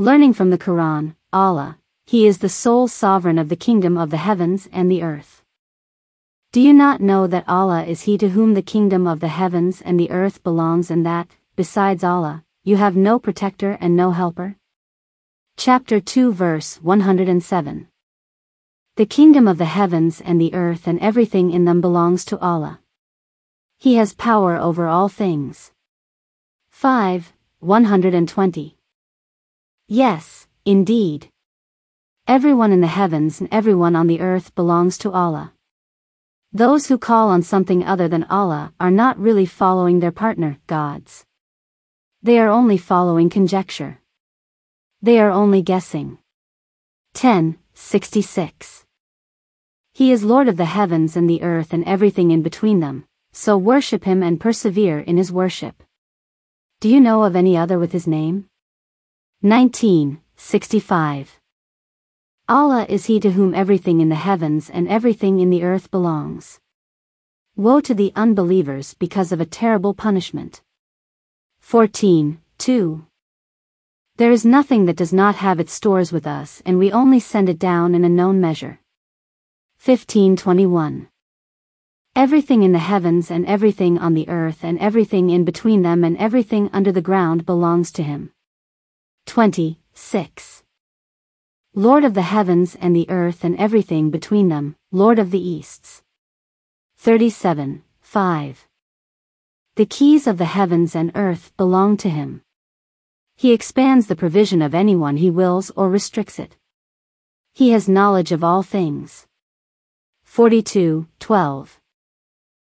Learning from the Quran, Allah, He is the sole sovereign of the kingdom of the heavens and the earth. Do you not know that Allah is He to whom the kingdom of the heavens and the earth belongs and that, besides Allah, you have no protector and no helper? Chapter 2 Verse 107 The kingdom of the heavens and the earth and everything in them belongs to Allah. He has power over all things. 5. 120 Yes, indeed. Everyone in the heavens and everyone on the earth belongs to Allah. Those who call on something other than Allah are not really following their partner, gods. They are only following conjecture. They are only guessing. 10. 66. He is Lord of the heavens and the earth and everything in between them, so worship him and persevere in his worship. Do you know of any other with his name? 19. 65. Allah is he to whom everything in the heavens and everything in the earth belongs. Woe to the unbelievers because of a terrible punishment. 14. 2. There is nothing that does not have its stores with us and we only send it down in a known measure. 1521. Everything in the heavens and everything on the earth and everything in between them and everything under the ground belongs to him. 20. 6. Lord of the heavens and the earth and everything between them, Lord of the Easts. 37. 5. The keys of the heavens and earth belong to him. He expands the provision of anyone he wills or restricts it. He has knowledge of all things. 42. 12.